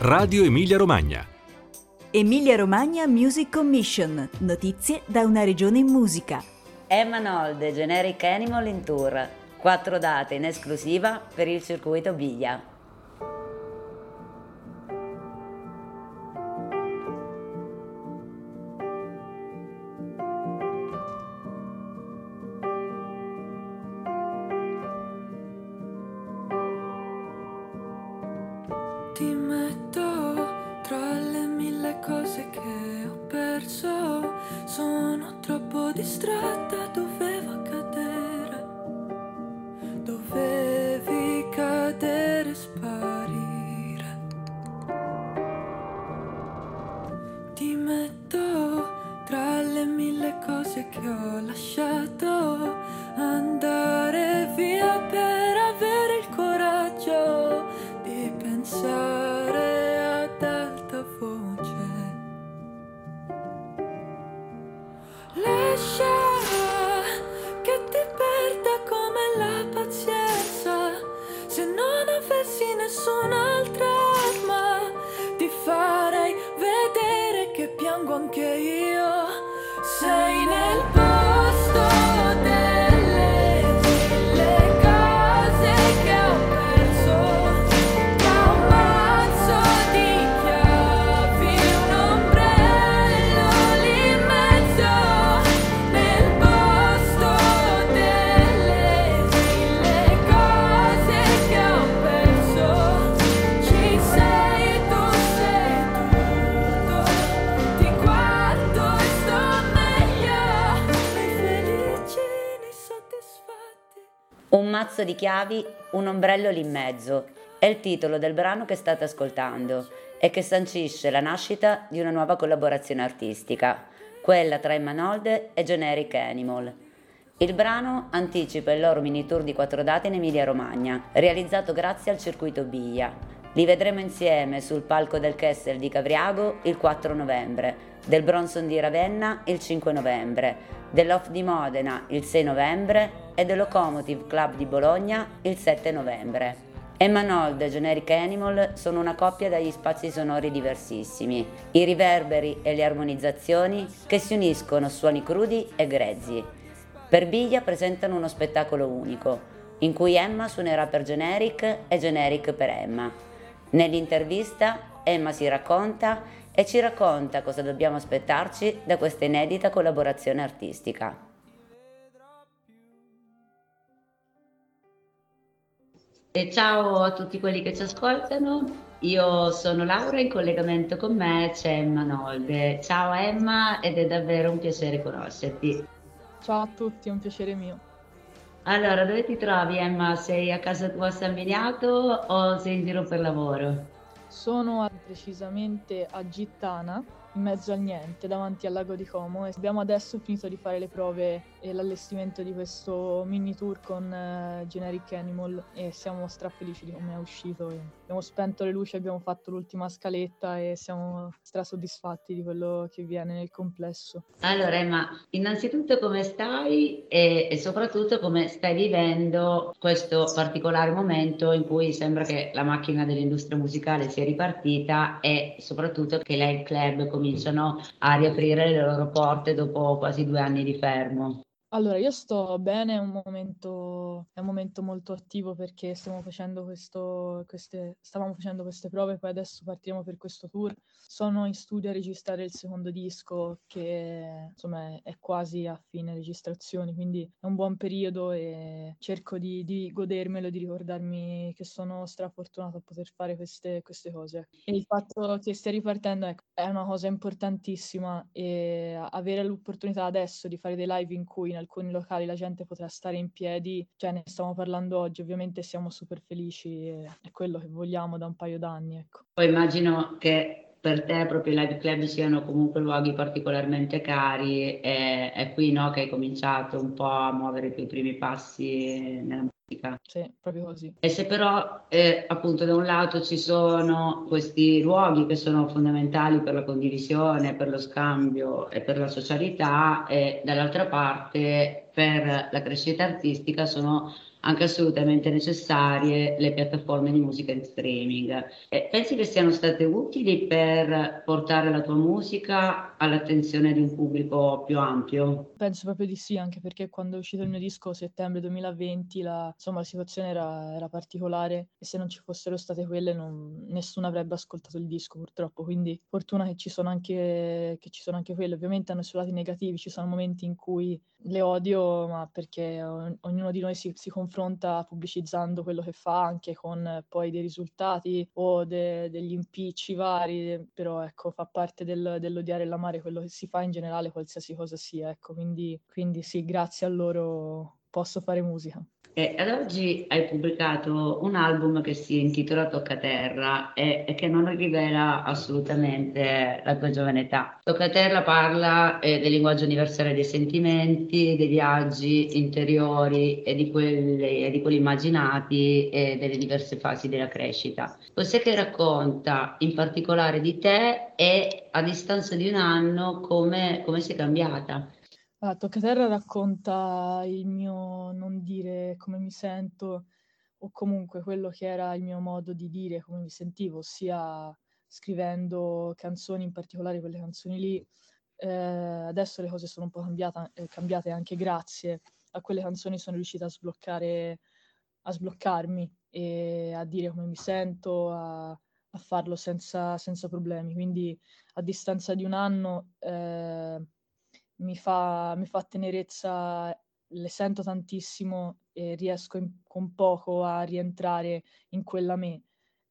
Radio Emilia Romagna. Emilia Romagna Music Commission. Notizie da una regione in musica. Emma Nolde, Generic Animal in tour. Quattro date in esclusiva per il circuito Biglia. Ti metto tra le mille cose che ho perso. Sono troppo distratta, dovevo cadere. Mazzo di chiavi, un ombrello lì in mezzo. È il titolo del brano che state ascoltando e che sancisce la nascita di una nuova collaborazione artistica, quella tra Emma Nolde e Generic Animal. Il brano anticipa il loro mini tour di quattro date in Emilia-Romagna, realizzato grazie al circuito Biglia. Li vedremo insieme sul palco del Kessel di Cavriago il 4 novembre, del Bronson di Ravenna il 5 novembre, dell'Off di Modena il 6 novembre e del Locomotive Club di Bologna il 7 novembre. Emma Nold e Generic Animal sono una coppia dagli spazi sonori diversissimi, i riverberi e le armonizzazioni che si uniscono a suoni crudi e grezzi. Per Biglia presentano uno spettacolo unico, in cui Emma suonerà per Generic e Generic per Emma. Nell'intervista Emma si racconta e ci racconta cosa dobbiamo aspettarci da questa inedita collaborazione artistica. E ciao a tutti quelli che ci ascoltano. Io sono Laura, in collegamento con me c'è Emma Nolde. Ciao Emma ed è davvero un piacere conoscerti. Ciao a tutti, è un piacere mio. Allora, dove ti trovi Emma? Sei a casa tua a San Miniato o sei in giro per lavoro? Sono a- precisamente a Gittana, in mezzo al niente, davanti al lago di Como e abbiamo adesso finito di fare le prove e l'allestimento di questo mini tour con eh, Generic Animal e siamo strafelici di come è uscito. e abbiamo spento le luci, abbiamo fatto l'ultima scaletta e siamo strasoddisfatti di quello che viene nel complesso. Allora Emma, innanzitutto come stai e, e soprattutto come stai vivendo questo particolare momento in cui sembra che la macchina dell'industria musicale sia ripartita e soprattutto che i live club cominciano a riaprire le loro porte dopo quasi due anni di fermo. Allora, io sto bene, è un momento, è un momento molto attivo perché stiamo facendo questo, queste, stavamo facendo queste prove, poi adesso partiremo per questo tour. Sono in studio a registrare il secondo disco che insomma è, quasi a fine registrazioni, quindi è un buon periodo e cerco di, di godermelo, di ricordarmi che sono strafortunato a poter fare queste, queste cose. E il fatto che stia ripartendo ecco, è una cosa importantissima e avere l'opportunità adesso di fare dei live in cui alcuni locali la gente potrà stare in piedi, cioè ne stiamo parlando oggi, ovviamente siamo super felici è quello che vogliamo da un paio d'anni, ecco. Poi immagino che per te proprio i live club siano comunque luoghi particolarmente cari e è qui no, che hai cominciato un po' a muovere i tuoi primi passi nella. Sì, proprio così. E se però eh, appunto da un lato ci sono questi luoghi che sono fondamentali per la condivisione, per lo scambio e per la socialità, e dall'altra parte per la crescita artistica sono anche assolutamente necessarie le piattaforme di musica in streaming. E pensi che siano state utili per portare la tua musica all'attenzione di un pubblico più ampio? Penso proprio di sì, anche perché quando è uscito il mio disco, settembre 2020, la, insomma, la situazione era, era, particolare e se non ci fossero state quelle non, nessuno avrebbe ascoltato il disco purtroppo, quindi fortuna che ci sono anche, che ci sono anche quelle. Ovviamente hanno i suoi lati negativi, ci sono momenti in cui le odio, ma perché ognuno di noi si, si confronta pubblicizzando quello che fa anche con poi dei risultati o de, degli impicci vari, però ecco, fa parte del, dell'odiare e l'amare quello che si fa in generale, qualsiasi cosa sia, ecco, quindi, quindi sì, grazie a loro posso fare musica. E ad oggi hai pubblicato un album che si intitola Toccaterra e, e che non rivela assolutamente la tua giovane età. Toccaterra parla eh, del linguaggio universale dei sentimenti, dei viaggi interiori e di quelli, e di quelli immaginati e delle diverse fasi della crescita. Cos'è che racconta in particolare di te e a distanza di un anno come, come sei cambiata? Ah, Toccaterra racconta il mio non dire come mi sento o comunque quello che era il mio modo di dire come mi sentivo, sia scrivendo canzoni, in particolare quelle canzoni lì. Eh, adesso le cose sono un po' cambiata, eh, cambiate anche grazie a quelle canzoni sono riuscita a sbloccare, a sbloccarmi e a dire come mi sento, a, a farlo senza, senza, problemi. Quindi a distanza di un anno... Eh, mi fa, mi fa tenerezza, le sento tantissimo e riesco in, con poco a rientrare in quella me.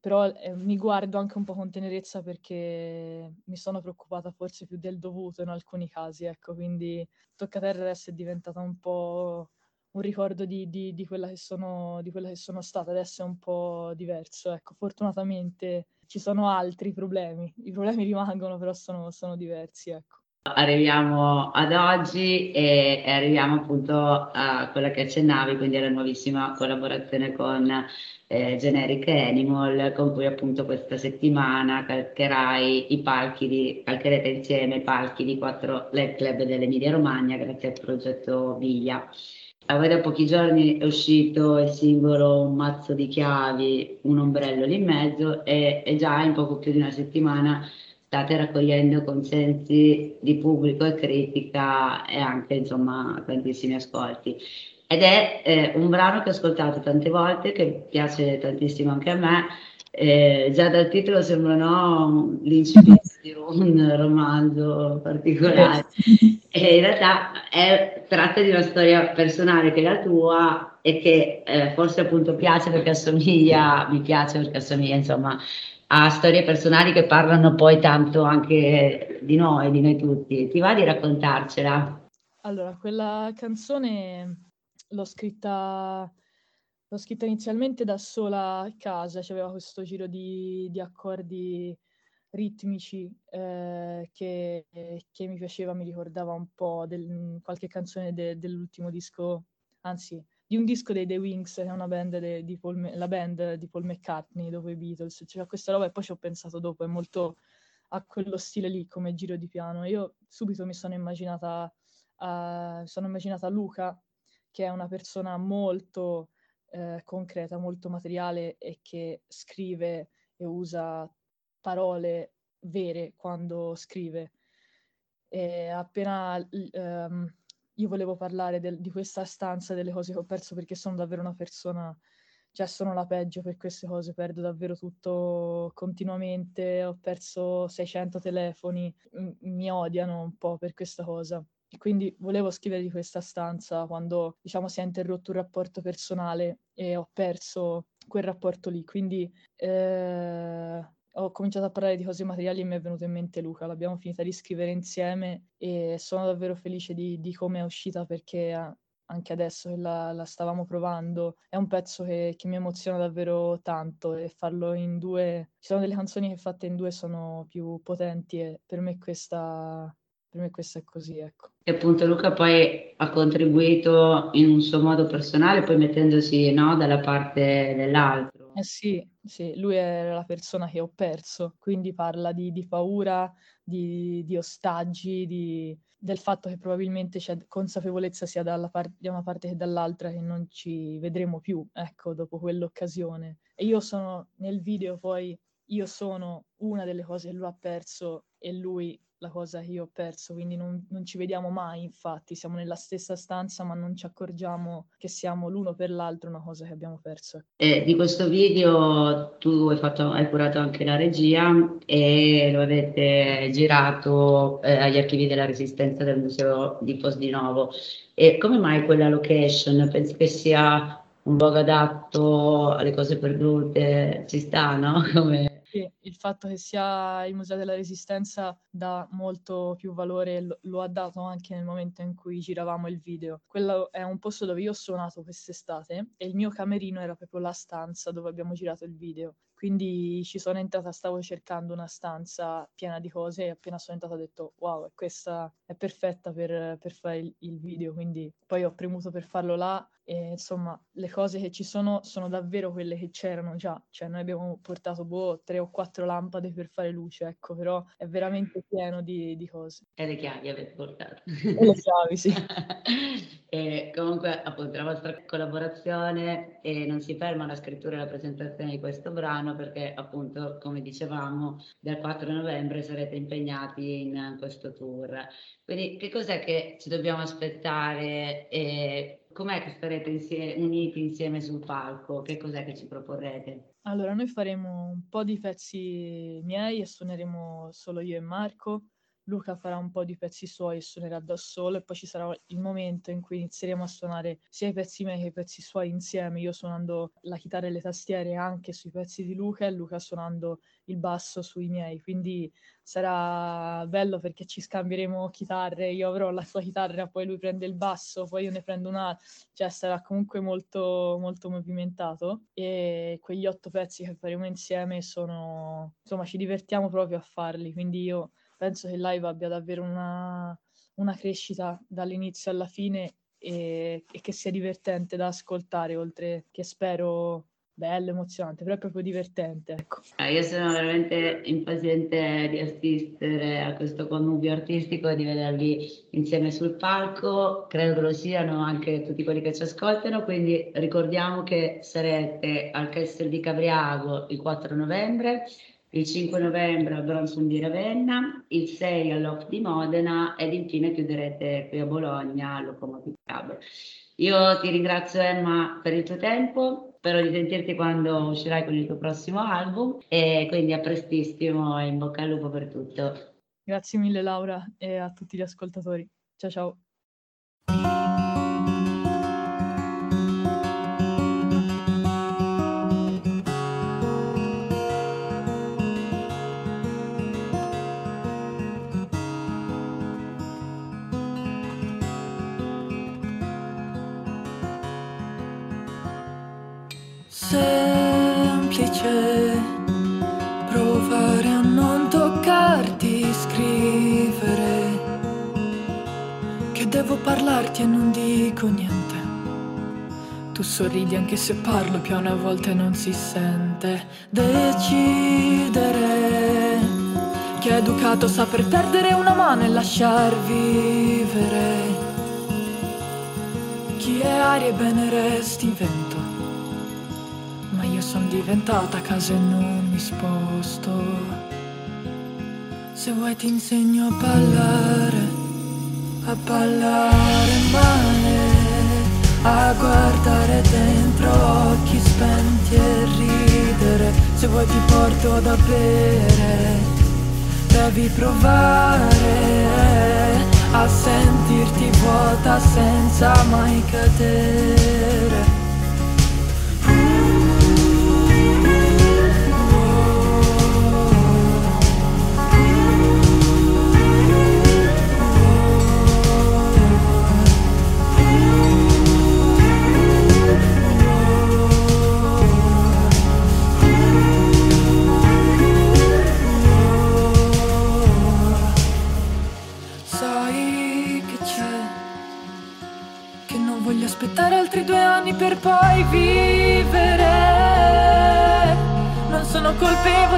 Però eh, mi guardo anche un po' con tenerezza perché mi sono preoccupata forse più del dovuto in alcuni casi, ecco, quindi Toccaterra adesso è diventata un po' un ricordo di, di, di, quella che sono, di quella che sono stata, adesso è un po' diverso, ecco, fortunatamente ci sono altri problemi, i problemi rimangono però sono, sono diversi, ecco. Arriviamo ad oggi e, arriviamo appunto a quella che accennavi, quindi alla nuovissima collaborazione con eh, Generic Animal, con cui appunto questa settimana calcherai i palchi di, calcherete insieme i palchi di quattro LED club dell'Emilia Romagna grazie al progetto Viglia. Poi da pochi giorni è uscito il singolo Un mazzo di chiavi, un ombrello lì in mezzo e, e già in poco più di una settimana state raccogliendo consensi di pubblico e critica e anche insomma tantissimi ascolti. Ed è eh, un brano che ho ascoltato tante volte, che piace tantissimo anche a me. Eh, già dal titolo sembra no, l'incipit di un romanzo particolare. E in realtà è, tratta di una storia personale che è la tua e che eh, forse appunto piace perché assomiglia, mi piace perché assomiglia insomma a storie personali che parlano poi tanto anche di noi, di noi tutti. Ti va di raccontarcela? Allora, quella canzone l'ho scritta, l'ho scritta inizialmente da sola a casa, c'aveva questo giro di, di accordi ritmici eh, che, che, mi piaceva, mi ricordava un po' del, qualche canzone de, dell'ultimo disco, anzi di un disco dei The Wings, che è una band de, di Paul, la band di Paul McCartney dopo i Beatles. C'era questa roba e poi ci ho pensato dopo, è molto a quello stile lì come giro di piano. Io subito mi sono immaginata, uh, sono immaginata Luca, che è una persona molto uh, concreta, molto materiale e che scrive e usa parole vere quando scrive. E appena um, io volevo parlare del, di questa stanza, delle cose che ho perso perché sono davvero una persona, cioè sono la peggio per queste cose, perdo davvero tutto continuamente, ho perso 600 telefoni, m- mi odiano un po' per questa cosa. Quindi volevo scrivere di questa stanza quando, diciamo, si è interrotto un rapporto personale e ho perso quel rapporto lì. Quindi eh, ho cominciato a parlare di cose materiali e mi è venuto in mente Luca. L'abbiamo finita di scrivere insieme e sono davvero felice di, di come è uscita perché anche adesso che la, la, stavamo provando è un pezzo che, che, mi emoziona davvero tanto e farlo in due... Ci sono delle canzoni che fatte in due sono più potenti e per me questa, per me questa è così, ecco. E appunto Luca poi ha contribuito in un suo modo personale, poi mettendosi no, dalla parte dell'altro. Eh sì, sì, lui è la persona che ho perso, quindi parla di, di paura, di, di ostaggi, di, del fatto che probabilmente c'è consapevolezza sia par- da una parte che dall'altra che non ci vedremo più, ecco, dopo quell'occasione. E io sono nel video poi, io sono una delle cose che lui ha perso e lui la cosa che io ho perso, quindi non, non, ci vediamo mai, infatti, siamo nella stessa stanza ma non ci accorgiamo che siamo l'uno per l'altro una cosa che abbiamo perso. Eh, di questo video tu hai, fatto, hai, curato anche la regia e lo avete girato eh, agli archivi della Resistenza del Museo di Fosdinovo. E come mai quella location? Pensi che sia un luogo adatto alle cose perdute? Ci sta, no? Come sì, il fatto che sia il Museo della Resistenza dà molto più valore, lo, lo, ha dato anche nel momento in cui giravamo il video. Quello è un posto dove io ho suonato quest'estate e il mio camerino era proprio la stanza dove abbiamo girato il video. Quindi ci sono entrata, stavo cercando una stanza piena di cose e appena sono entrata ho detto wow, questa è perfetta per, per fare il, il video. Quindi poi ho premuto per farlo là e insomma le cose che ci sono sono davvero quelle che c'erano già, cioè noi abbiamo portato boh, tre o quattro lampade per fare luce, ecco, però è veramente pieno di, di cose. E le chiavi avete portato. E le chiavi, sì. e comunque appunto la vostra collaborazione e non si ferma alla scrittura e alla presentazione di questo brano perché appunto come dicevamo dal 4 novembre sarete impegnati in questo tour. Quindi che cos'è che ci dobbiamo aspettare e com'è che starete insieme, uniti insieme sul palco? Che cos'è che ci proporrete? Allora, noi faremo un po' di pezzi miei e suoneremo solo io e Marco. Luca farà un po' di pezzi suoi e suonerà da solo e poi ci sarà il momento in cui inizieremo a suonare sia i pezzi miei che i pezzi suoi insieme, io suonando la chitarra e le tastiere anche sui pezzi di Luca e Luca suonando il basso sui miei, quindi sarà bello perché ci scambieremo chitarre, io avrò la sua chitarra, poi lui prende il basso, poi io ne prendo una, cioè sarà comunque molto, molto movimentato. E quegli otto pezzi che faremo insieme sono, insomma ci divertiamo proprio a farli, quindi io penso che live abbia davvero una, una crescita dall'inizio alla fine e, e, che sia divertente da ascoltare, oltre che spero bello, emozionante, però è proprio divertente. Ecco. Ah, io sono veramente impaziente di assistere a questo connubio artistico e di vedervi insieme sul palco, credo che lo siano anche tutti quelli che ci ascoltano, quindi ricordiamo che sarete al Castel di Cabriago il 4 novembre, il 5 novembre al Bronson di Ravenna, il 6 all'Off di Modena ed infine chiuderete qui a Bologna al Locomotive Club. Io ti ringrazio Emma per il tuo tempo, spero di sentirti quando uscirai con il tuo prossimo album e quindi a prestissimo e in bocca al lupo per tutto. Grazie mille Laura e a tutti gli ascoltatori. Ciao ciao. Che devo parlarti e non dico niente. Tu sorridi anche se parlo piano a volte non si sente. Decidere chi è educato sa per perdere una mano e lasciar vivere. Chi è aria e bene resti vento sono diventata casa e non mi sposto. Se vuoi ti insegno a ballare, a ballare male, a guardare dentro occhi spenti e ridere. Se vuoi ti porto da bere, devi provare a sentirti vuota senza mai cadere.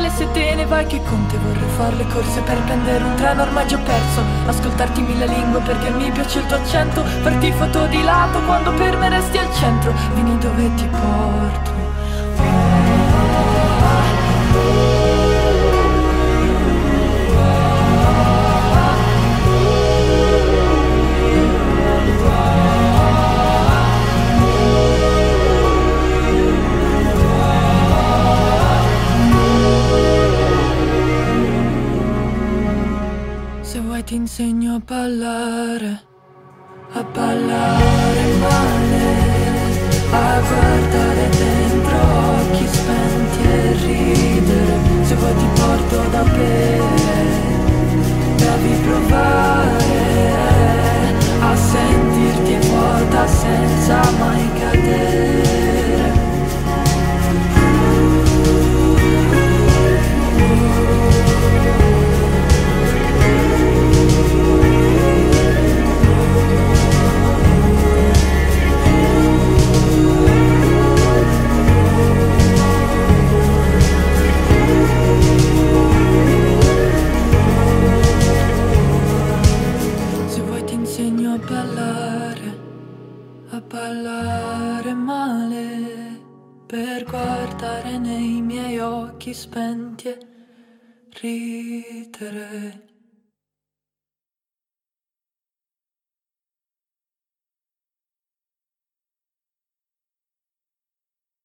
Colpevole se te ne vai che con te vorrei fare le corse per prendere un treno ormai già perso. Ascoltarti mille lingue perché mi piace il tuo accento. Farti foto di lato quando per me resti al centro. Vieni dove ti porto porto ridere.